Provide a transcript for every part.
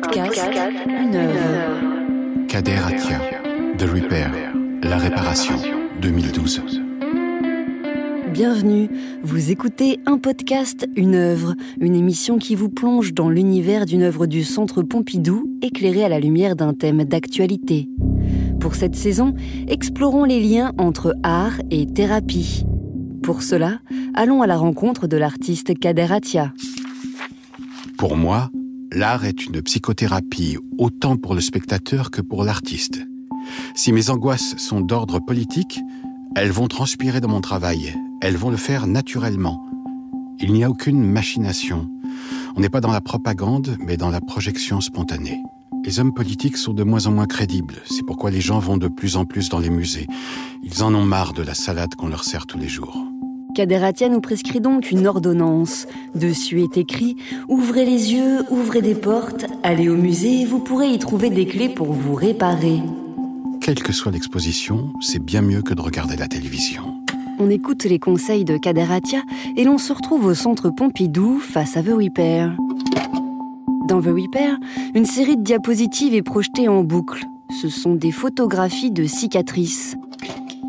podcast, une œuvre. Kader Atia, The Repair, La Réparation, 2012. Bienvenue, vous écoutez un podcast, une œuvre, une émission qui vous plonge dans l'univers d'une œuvre du Centre Pompidou, éclairée à la lumière d'un thème d'actualité. Pour cette saison, explorons les liens entre art et thérapie. Pour cela, allons à la rencontre de l'artiste Kader Atia. Pour moi, l'art est une psychothérapie autant pour le spectateur que pour l'artiste. Si mes angoisses sont d'ordre politique, elles vont transpirer dans mon travail, elles vont le faire naturellement. Il n'y a aucune machination. On n'est pas dans la propagande, mais dans la projection spontanée. Les hommes politiques sont de moins en moins crédibles, c'est pourquoi les gens vont de plus en plus dans les musées. Ils en ont marre de la salade qu'on leur sert tous les jours. Kaderatia nous prescrit donc une ordonnance. Dessus est écrit Ouvrez les yeux, ouvrez des portes, allez au musée, vous pourrez y trouver des clés pour vous réparer. Quelle que soit l'exposition, c'est bien mieux que de regarder la télévision. On écoute les conseils de Kaderatia et l'on se retrouve au centre Pompidou face à The Repair. Dans The Repair, une série de diapositives est projetée en boucle. Ce sont des photographies de cicatrices.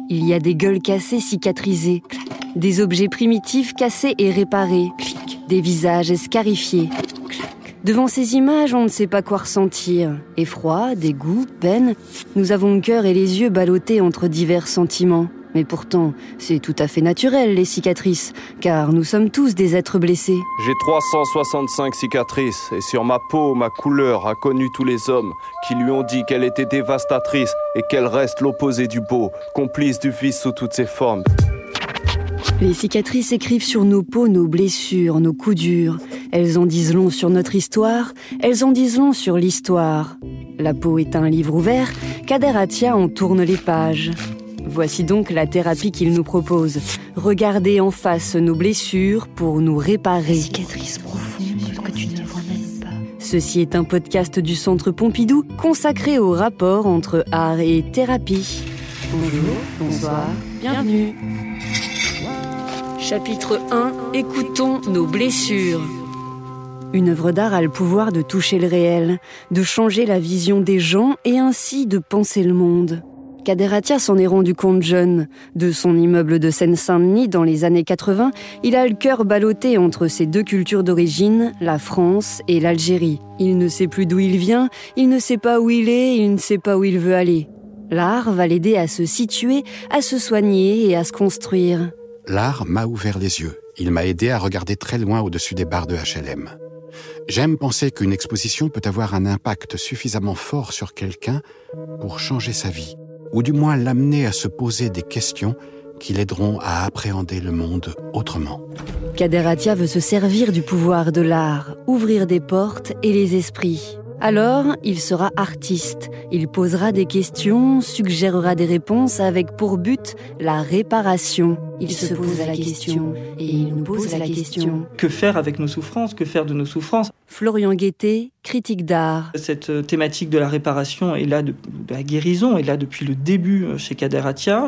Il y a des gueules cassées cicatrisées, des objets primitifs cassés et réparés, des visages scarifiés. Devant ces images, on ne sait pas quoi ressentir. Effroi, dégoût, peine. Nous avons le cœur et les yeux ballottés entre divers sentiments. Mais pourtant, c'est tout à fait naturel, les cicatrices, car nous sommes tous des êtres blessés. J'ai 365 cicatrices, et sur ma peau, ma couleur a connu tous les hommes qui lui ont dit qu'elle était dévastatrice et qu'elle reste l'opposé du beau, complice du vice sous toutes ses formes. Les cicatrices écrivent sur nos peaux nos blessures, nos coups durs. Elles en disent long sur notre histoire, elles en disent long sur l'histoire. La peau est un livre ouvert, Kader Atia en tourne les pages. Voici donc la thérapie qu'il nous propose. Regarder en face nos blessures pour nous réparer. Cicatrices profondes que tu ne vois même pas. Ceci est un podcast du Centre Pompidou consacré au rapport entre art et thérapie. Bonjour, bonsoir, bienvenue. Chapitre 1 Écoutons nos blessures. Une œuvre d'art a le pouvoir de toucher le réel, de changer la vision des gens et ainsi de penser le monde. Kaderatia s'en est rendu compte jeune. De son immeuble de Seine-Saint-Denis dans les années 80, il a le cœur ballotté entre ses deux cultures d'origine, la France et l'Algérie. Il ne sait plus d'où il vient, il ne sait pas où il est, il ne sait pas où il veut aller. L'art va l'aider à se situer, à se soigner et à se construire. L'art m'a ouvert les yeux. Il m'a aidé à regarder très loin au-dessus des barres de HLM. J'aime penser qu'une exposition peut avoir un impact suffisamment fort sur quelqu'un pour changer sa vie, ou du moins l'amener à se poser des questions qui l'aideront à appréhender le monde autrement. Kaderatia veut se servir du pouvoir de l'art, ouvrir des portes et les esprits. Alors, il sera artiste. Il posera des questions, suggérera des réponses avec pour but la réparation. Il, se pose la question et il nous pose la question. Que faire avec nos souffrances? Que faire de nos souffrances? Florian Guettet, critique d'art. Cette euh, thématique de la réparation est là, de, de la guérison est là depuis le début euh, chez Kader Atia.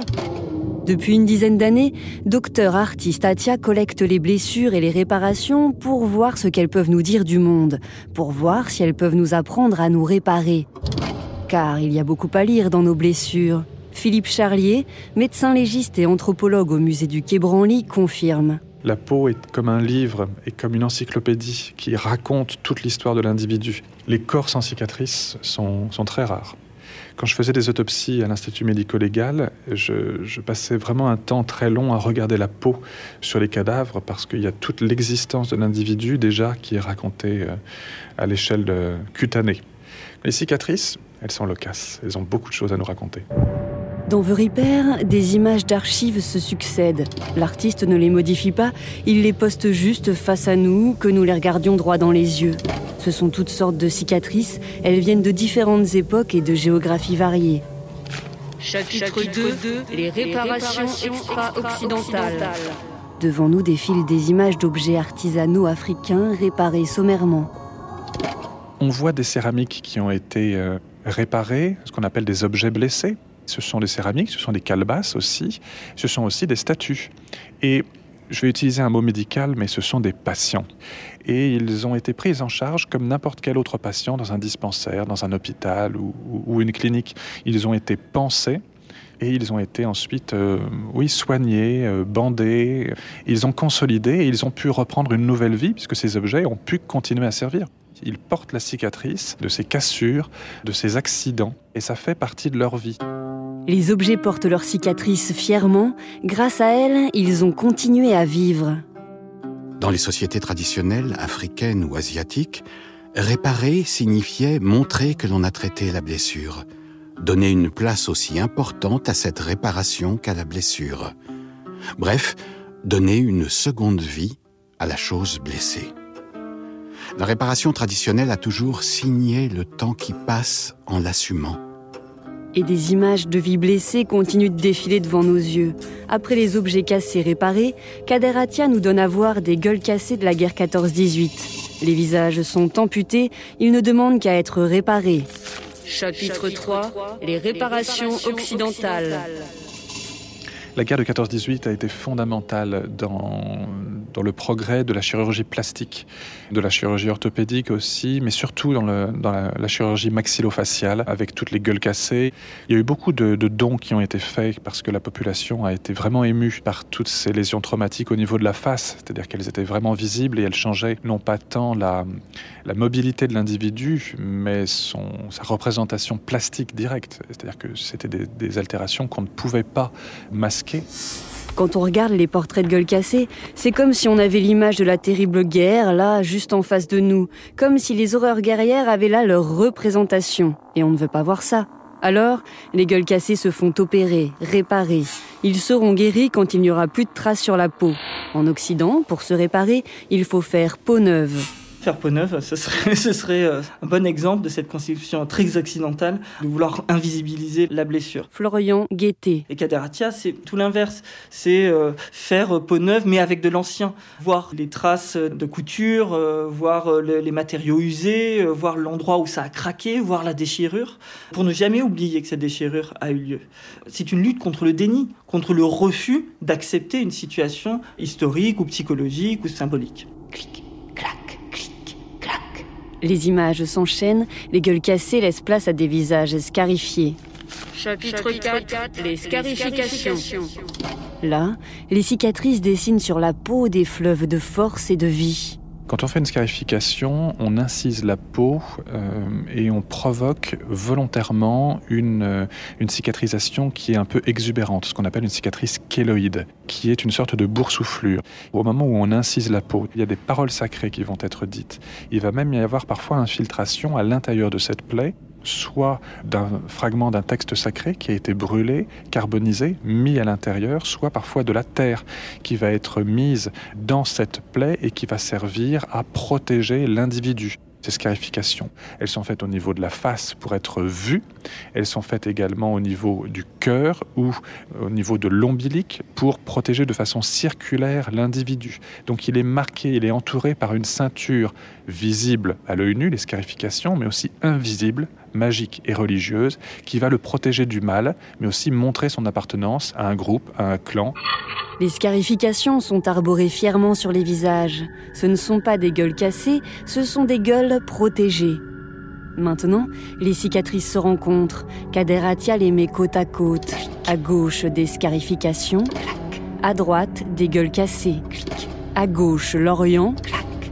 Depuis une dizaine d'années, docteur artiste Atia collecte les blessures et les réparations pour voir ce qu'elles peuvent nous dire du monde, pour voir si elles peuvent nous apprendre à nous réparer. Car il y a beaucoup à lire dans nos blessures. Philippe Charlier, médecin légiste et anthropologue au musée du Quai Branly, confirme. La peau est comme un livre et comme une encyclopédie qui raconte toute l'histoire de l'individu. Les corps sans cicatrices sont, sont très rares. Quand je faisais des autopsies à l'Institut médico-légal, je, passais vraiment un temps très long à regarder la peau sur les cadavres parce qu'il y a toute l'existence de l'individu déjà qui est racontée euh, à l'échelle cutanée. Les cicatrices, elles sont loquaces, elles ont beaucoup de choses à nous raconter. Dans The Repair, des images d'archives se succèdent. L'artiste ne les modifie pas, il les poste juste face à nous, que nous les regardions droit dans les yeux. Ce sont toutes sortes de cicatrices, elles viennent de différentes époques et de géographies variées. Chapitre 2 Les réparations extra-occidentales. Devant nous défilent des images d'objets artisanaux africains réparés sommairement. On voit des céramiques qui ont été euh, réparées, ce qu'on appelle des objets blessés. Ce sont des céramiques, ce sont des calebasses aussi, ce sont aussi des statues. Et Je vais utiliser un mot médical, mais ce sont des patients. Et ils ont été pris en charge comme n'importe quel autre patient dans un dispensaire, dans un hôpital ou, une clinique. Ils ont été pensés et ils ont été ensuite, euh, oui, soignés, euh, bandés. Ils ont consolidé et ils ont pu reprendre une nouvelle vie puisque ces objets ont pu continuer à servir. Ils portent la cicatrice de ces cassures, de ces accidents et ça fait partie de leur vie. Les objets portent leur cicatrice fièrement. Grâce à elles, ils ont continué à vivre. Dans les sociétés traditionnelles, africaines ou asiatiques, réparer signifiait montrer que l'on a traité la blessure donner une place aussi importante à cette réparation qu'à la blessure. Bref, donner une seconde vie à la chose blessée. La réparation traditionnelle a toujours signé le temps qui passe en l'assumant. Et des images de vie blessée continuent de défiler devant nos yeux. Après les objets cassés réparés, Kaderatia nous donne à voir des gueules cassées de la guerre 14-18. Les visages sont amputés, ils ne demandent qu'à être réparés. Chapitre 3 Les réparations occidentales. La guerre de 14-18 a été fondamentale dans, dans le progrès de la chirurgie plastique, de la chirurgie orthopédique aussi, mais surtout dans, dans la, chirurgie maxillofaciale, avec toutes les gueules cassées. Il y a eu beaucoup de, dons qui ont été faits parce que la population a été vraiment émue par toutes ces lésions traumatiques au niveau de la face, c'est-à-dire qu'elles étaient vraiment visibles et elles changeaient non pas tant la, la mobilité de l'individu, mais sa représentation plastique directe, c'est-à-dire que c'était des altérations qu'on ne pouvait pas masquer quand on regarde les portraits de gueule cassée, c'est comme si on avait l'image de la terrible guerre là, juste en face de nous, comme si les horreurs guerrières avaient là leur représentation. Et on ne veut pas voir ça. Alors, les gueules cassées se font opérer, réparer. Ils seront guéris quand il n'y aura plus de traces sur la peau. En Occident, pour se réparer, il faut faire peau neuve. Faire peau neuve, ce serait, ce serait euh, un bon exemple de cette constitution très occidentale de vouloir invisibiliser la blessure. Florian Guettet. Et Kaderatia, c'est tout l'inverse. C'est euh, faire peau neuve, mais avec de l'ancien. Voir les traces de couture, euh, voir les matériaux usés, voir l'endroit où ça a craqué, voir la déchirure, pour ne jamais oublier que cette déchirure a eu lieu. C'est une lutte contre le déni, contre le refus d'accepter une situation historique ou psychologique ou symbolique. Les images s'enchaînent, les gueules cassées laissent place à des visages scarifiés. Chapitre 4 Les scarifications. Là, les cicatrices dessinent sur la peau des fleuves de force et de vie. Quand on fait une scarification, on incise la peau euh, et on provoque volontairement une, euh, une cicatrisation qui est un peu exubérante, ce qu'on appelle une cicatrice kéloïde, qui est une sorte de boursouflure. Au moment où on incise la peau, il y a des paroles sacrées qui vont être dites. Il va même y avoir parfois infiltration à l'intérieur de cette plaie soit d'un fragment d'un texte sacré qui a été brûlé, carbonisé, mis à l'intérieur, soit parfois de la terre qui va être mise dans cette plaie et qui va servir à protéger l'individu. Ces scarifications, elles sont faites au niveau de la face pour être vues, elles sont faites également au niveau du cœur ou au niveau de l'ombilic pour protéger de façon circulaire l'individu. Donc il est marqué, il est entouré par une ceinture visible à l'œil nu, les scarifications, mais aussi invisible magique et religieuse qui va le protéger du mal, mais aussi montrer son appartenance à un groupe, à un clan. Les scarifications sont arborées fièrement sur les visages. Ce ne sont pas des gueules cassées, ce sont des gueules protégées. Maintenant, les cicatrices se rencontrent. Kaderatia les met côte à côte. À gauche, des scarifications. À droite, des gueules cassées. À gauche, l'Orient.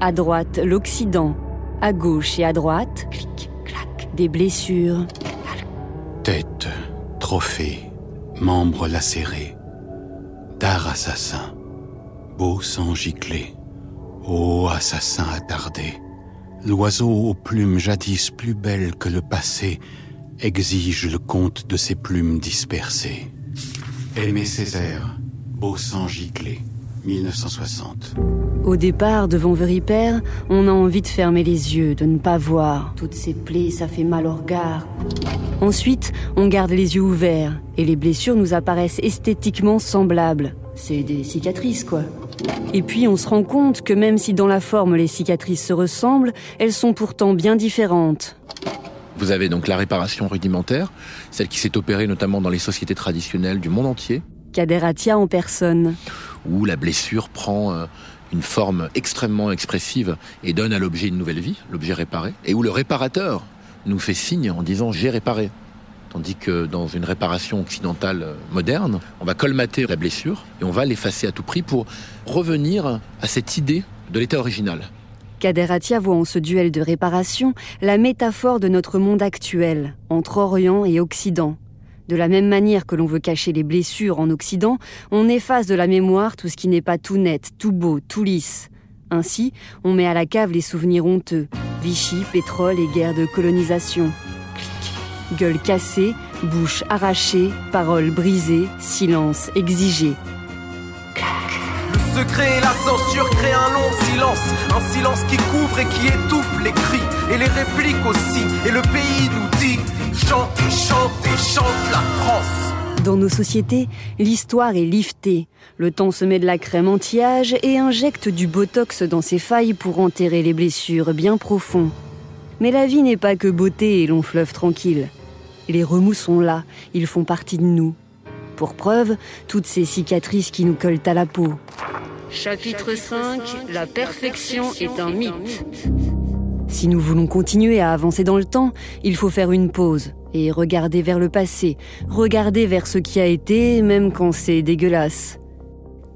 À droite, l'Occident. À gauche et à droite, des blessures. Tête, trophée, membres lacérés, dard assassin, beau sang giclé, ô assassin attardé, l'oiseau aux plumes jadis plus belles que le passé exige le compte de ses plumes dispersées. Aimé Césaire, beau sang giclé, 1960. Au départ, devant Veripère, on a envie de fermer les yeux, de ne pas voir. Toutes ces plaies, ça fait mal au regard. Ensuite, on garde les yeux ouverts, et les blessures nous apparaissent esthétiquement semblables. C'est des cicatrices, quoi. Et puis on se rend compte que même si dans la forme les cicatrices se ressemblent, elles sont pourtant bien différentes. Vous avez donc la réparation rudimentaire, celle qui s'est opérée notamment dans les sociétés traditionnelles du monde entier, Kaderatia en personne. Où la blessure prend euh, une forme extrêmement expressive et donne à l'objet une nouvelle vie, l'objet réparé, et où le réparateur nous fait signe en disant j'ai réparé. Tandis que dans une réparation occidentale euh, moderne, on va colmater la blessure et on va l'effacer à tout prix pour revenir à cette idée de l'état original. Kaderatia voit en ce duel de réparation la métaphore de notre monde actuel, entre Orient et Occident. De la même manière que l'on veut cacher les blessures en Occident, on efface de la mémoire tout ce qui n'est pas tout net, tout beau, tout lisse. Ainsi, on met à la cave les souvenirs honteux. Vichy, pétrole et guerre de colonisation. Gueule cassée, bouche arrachée, paroles brisées, silence exigé. Le secret et la censure créent un long silence, un silence qui couvre et qui étouffe les cris et les répliques aussi. Et le pays nous dit chantez, chantez, chante la France. Dans nos sociétés, l'histoire est liftée. Le temps se met de la crème anti-âge et injecte du botox dans ses failles pour enterrer les blessures bien profondes. Mais la vie n'est pas que beauté et long fleuve tranquille. Les remous sont là, ils font partie de nous. Pour preuve, toutes ces cicatrices qui nous collent à la peau. Chapitre 5 La perfection est un mythe. Si nous voulons continuer à avancer dans le temps, il faut faire une pause et regarder vers le passé, regarder vers ce qui a été, même quand c'est dégueulasse.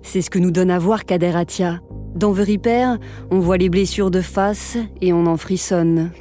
C'est ce que nous donne à voir Kaderatia. Dans The Repair, on voit les blessures de face et on en frissonne.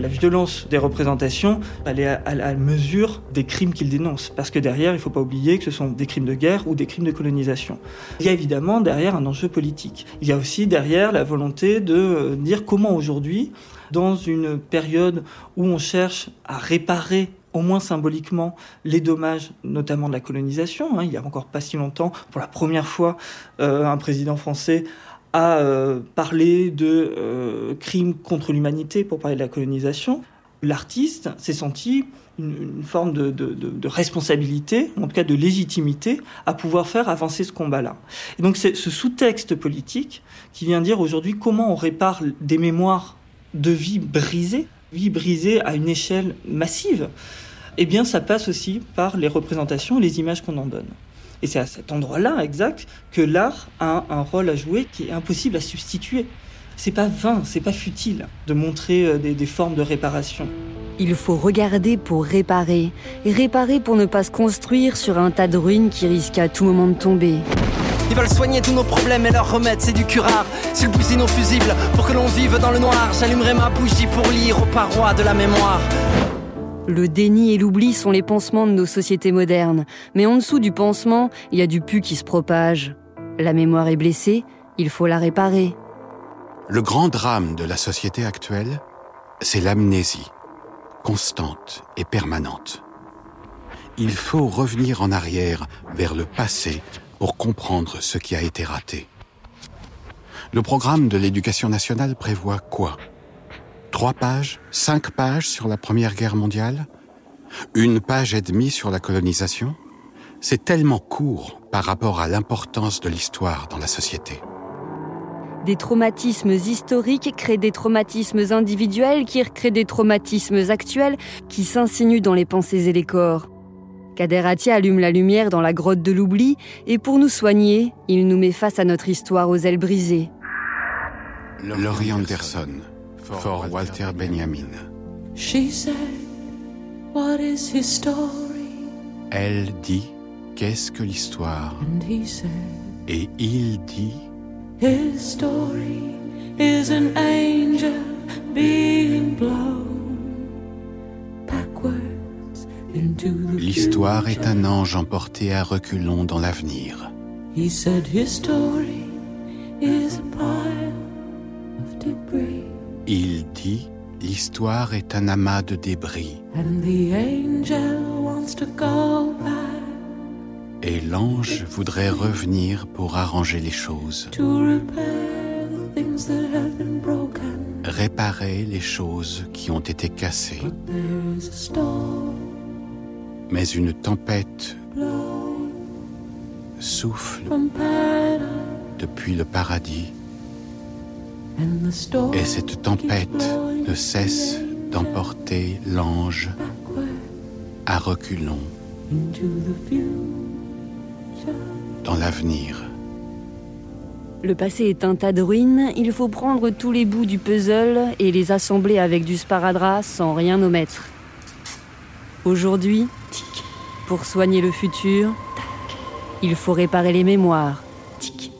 La violence des représentations, elle est à la mesure des crimes qu'ils dénoncent. Parce que derrière, il ne faut pas oublier que ce sont des crimes de guerre ou des crimes de colonisation. Il y a évidemment derrière un enjeu politique. Il y a aussi derrière la volonté de euh, dire comment aujourd'hui, dans une période où on cherche à réparer au moins symboliquement, les dommages, notamment de la colonisation. Hein. Il y a encore pas si longtemps, pour la première fois, euh, un président français a euh, parlé de euh, crimes contre l'humanité pour parler de la colonisation. L'artiste s'est senti une, forme de, de, responsabilité, en tout cas de légitimité, à pouvoir faire avancer ce combat-là. Et donc c'est ce sous-texte politique qui vient dire aujourd'hui comment on répare des mémoires de vie brisées, vie brisée à une échelle massive. Eh bien, ça passe aussi par les représentations et les images qu'on en donne. Et c'est à cet endroit-là, exact, que l'art a un rôle à jouer qui est impossible à substituer. C'est pas vain, c'est pas futile de montrer des, des, formes de réparation. Il faut regarder pour réparer, et réparer pour ne pas se construire sur un tas de ruines qui risquent à tout moment de tomber. Ils veulent soigner tous nos problèmes et leur remède c'est du curare. S'ils bousillent nos fusibles pour que l'on vive dans le noir, j'allumerai ma bougie pour lire aux parois de la mémoire. Le déni et l'oubli sont les pansements de nos sociétés modernes. Mais en dessous du pansement, il y a du pu qui se propage. La mémoire est blessée, il faut la réparer. Le grand drame de la société actuelle, c'est l'amnésie, constante et permanente. Il faut revenir en arrière vers le passé pour comprendre ce qui a été raté. Le programme de l'éducation nationale prévoit quoi? Trois pages, cinq pages sur la Première Guerre mondiale Une page et demie sur la colonisation C'est tellement court par rapport à l'importance de l'histoire dans la société. Des traumatismes historiques créent des traumatismes individuels qui recréent des traumatismes actuels qui s'insinuent dans les pensées et les corps. Kaderatia allume la lumière dans la grotte de l'oubli et pour nous soigner, il nous met face à notre histoire aux ailes brisées. Laurie Anderson, for Walter Benjamin. She said, What is his story? Elle dit, qu'est-ce que l'histoire? And he said, Et il dit, His story is an angel being blown backwards into the l'histoire est un ange emporté à reculons dans l'avenir. He said his story est un amas de débris. And the angel wants to go back et l'ange voudrait revenir pour arranger les choses, to repair the things that have been broken. réparer les choses qui ont été cassées. But there's a storm. Mais une tempête souffle from paradise, depuis le paradis et cette tempête ne cesse d'emporter l'ange à reculons into the future. dans l'avenir. Le passé est un tas de ruines, il faut prendre tous les bouts du puzzle et les assembler avec du sparadrap sans rien omettre. Aujourd'hui, tic, pour soigner le futur, il faut réparer les mémoires. Tic,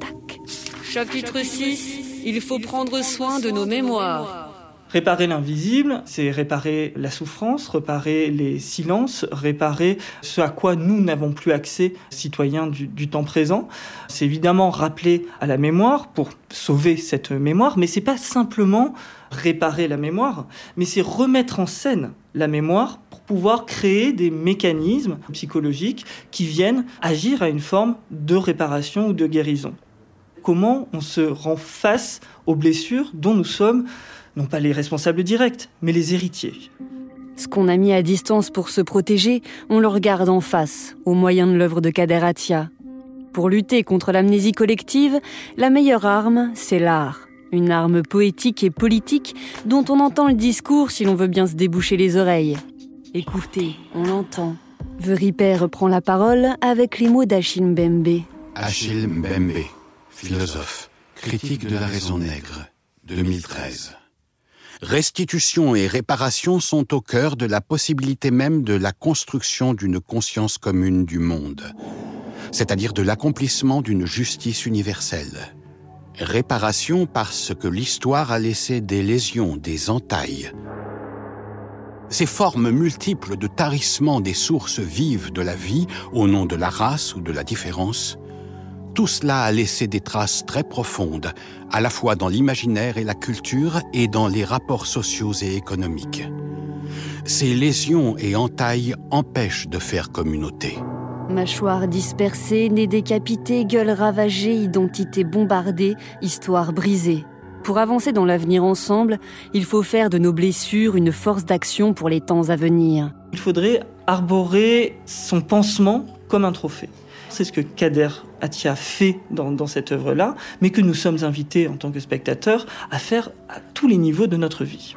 tac. Chapitre 6 Il faut prendre soin de nos mémoires. Réparer l'invisible, c'est réparer la souffrance, réparer les silences, réparer ce à quoi nous n'avons plus accès, citoyens du, temps présent. C'est évidemment rappeler à la mémoire pour sauver cette mémoire, mais c'est pas simplement réparer la mémoire, mais c'est remettre en scène la mémoire pour pouvoir créer des mécanismes psychologiques qui viennent agir à une forme de réparation ou de guérison. Comment on se rend face aux blessures dont nous sommes non pas les responsables directs, mais les héritiers. Ce qu'on a mis à distance pour se protéger, on le regarde en face, au moyen de l'œuvre de Kader Atia. Pour lutter contre l'amnésie collective, la meilleure arme, c'est l'art. Une arme poétique et politique dont on entend le discours si l'on veut bien se déboucher les oreilles. Écoutez, on l'entend. Veriper reprend la parole avec les mots d'Achille Mbembe. Achille Mbembe, philosophe, critique de la raison nègre, 2013. Restitution et réparation sont au cœur de la possibilité même de la construction d'une conscience commune du monde, c'est-à-dire de l'accomplissement d'une justice universelle. Réparation parce que l'histoire a laissé des lésions, des entailles. Ces formes multiples de tarissement des sources vives de la vie au nom de la race ou de la différence tout cela a laissé des traces très profondes, à la fois dans l'imaginaire et la culture et dans les rapports sociaux et économiques. Ces lésions et entailles empêchent de faire communauté. Mâchoire dispersée, nez décapité, gueule ravagée, identité bombardée, histoire brisée. Pour avancer dans l'avenir ensemble, il faut faire de nos blessures une force d'action pour les temps à venir. Il faudrait arborer son pansement comme un trophée. C'est ce que Kader Atia fait dans, dans cette œuvre-là, mais que nous sommes invités en tant que spectateurs à faire à tous les niveaux de notre vie.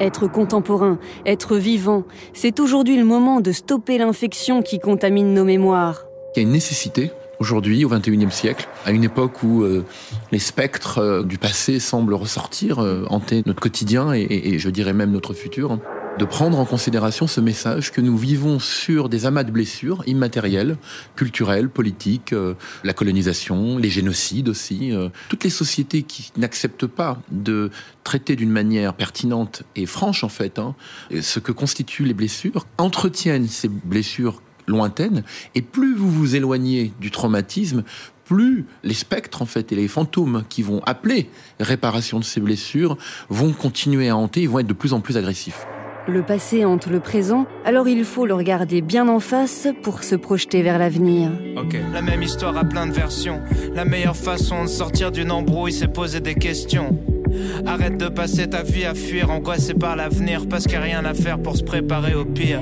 Être contemporain, être vivant, c'est aujourd'hui le moment de stopper l'infection qui contamine nos mémoires. Il y a une nécessité aujourd'hui, au XXIe siècle, à une époque où euh, les spectres euh, du passé semblent ressortir, euh, hanter notre quotidien et, et, et je dirais même notre futur, de prendre en considération ce message que nous vivons sur des amas de blessures immatérielles, culturelles, politiques, euh, la colonisation, les génocides aussi. Euh, toutes les sociétés qui n'acceptent pas de traiter d'une manière pertinente et franche en fait hein, ce que constituent les blessures, entretiennent ces blessures lointaines et plus vous vous éloignez du traumatisme, plus les spectres en fait et les fantômes qui vont appeler réparation de ces blessures vont continuer à hanter, ils vont être de plus en plus agressifs. Le passé hante le présent, alors il faut le regarder bien en face pour se projeter vers l'avenir. Ok, la même histoire a plein de versions. La meilleure façon de sortir d'une embrouille, c'est poser des questions. Arrête de passer ta vie à fuir, angoissé par l'avenir, parce qu'il n'y a rien à faire pour se préparer au pire.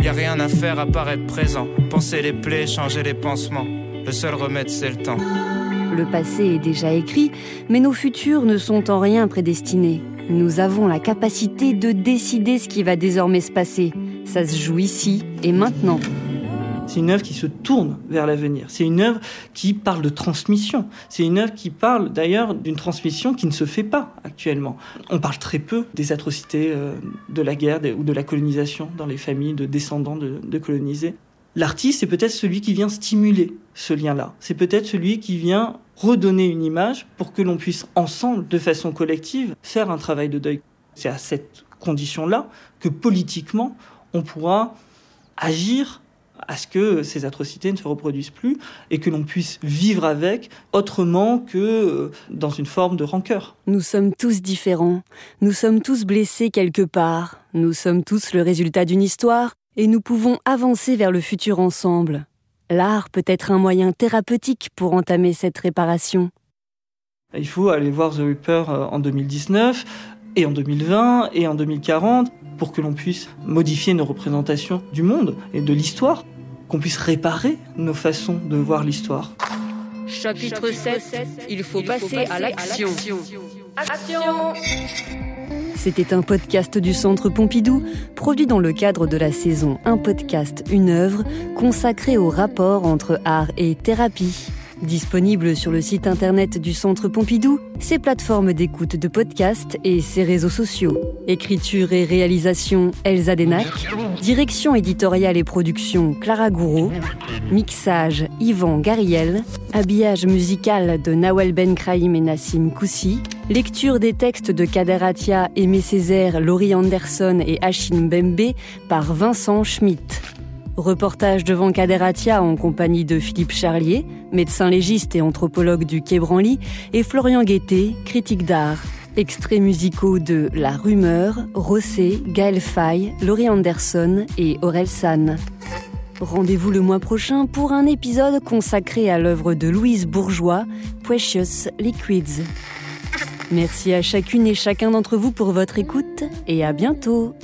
Y a rien à faire à part être présent, penser les plaies, changer les pansements. Le seul remède, c'est le temps. Le passé est déjà écrit, mais nos futurs ne sont en rien prédestinés. Nous avons la capacité de décider ce qui va désormais se passer. Ça se joue ici et maintenant. C'est une œuvre qui se tourne vers l'avenir. C'est une œuvre qui parle de transmission. C'est une œuvre qui parle d'ailleurs d'une transmission qui ne se fait pas actuellement. On parle très peu des atrocités euh, de la guerre ou de la colonisation dans les familles de descendants de, colonisés. L'artiste est peut-être celui qui vient stimuler ce lien-là. C'est peut-être celui qui vient redonner une image pour que l'on puisse ensemble, de façon collective, faire un travail de deuil. C'est à cette condition-là que politiquement, on pourra agir à ce que ces atrocités ne se reproduisent plus et que l'on puisse vivre avec autrement que dans une forme de rancœur. Nous sommes tous différents, nous sommes tous blessés quelque part, nous sommes tous le résultat d'une histoire et nous pouvons avancer vers le futur ensemble. L'art peut être un moyen thérapeutique pour entamer cette réparation. Il faut aller voir The Reaper en 2019 et en 2020 et en 2040 pour que l'on puisse modifier nos représentations du monde et de l'histoire, qu'on puisse réparer nos façons de voir l'histoire. Chapitre 7 Il faut passer à l'action. Action C'était un podcast du Centre Pompidou, produit dans le cadre de la saison Un podcast, une œuvre, consacrée au rapport entre art et thérapie. Disponible sur le site internet du Centre Pompidou, ses plateformes d'écoute de podcasts et ses réseaux sociaux. Écriture et réalisation Elsa Denac, direction éditoriale et production Clara Gouraud, mixage Yvan Gariel, habillage musical de Nawel Ben Kraïm et Nassim Koussi, lecture des textes de Kader Atia, Aimé Césaire, Laurie Anderson et Achille Bembe par Vincent Schmitt. Reportage devant Kaderatia en compagnie de Philippe Charlier, médecin légiste et anthropologue du Quai Branly, et Florian Guettet, critique d'art. Extraits musicaux de La Rumeur, Rossé, Gaël Faye, Laurie Anderson et Aurel San. Rendez-vous le mois prochain pour un épisode consacré à l'œuvre de Louise Bourgeois, Precious Liquids. Merci à chacune et chacun d'entre vous pour votre écoute et à bientôt.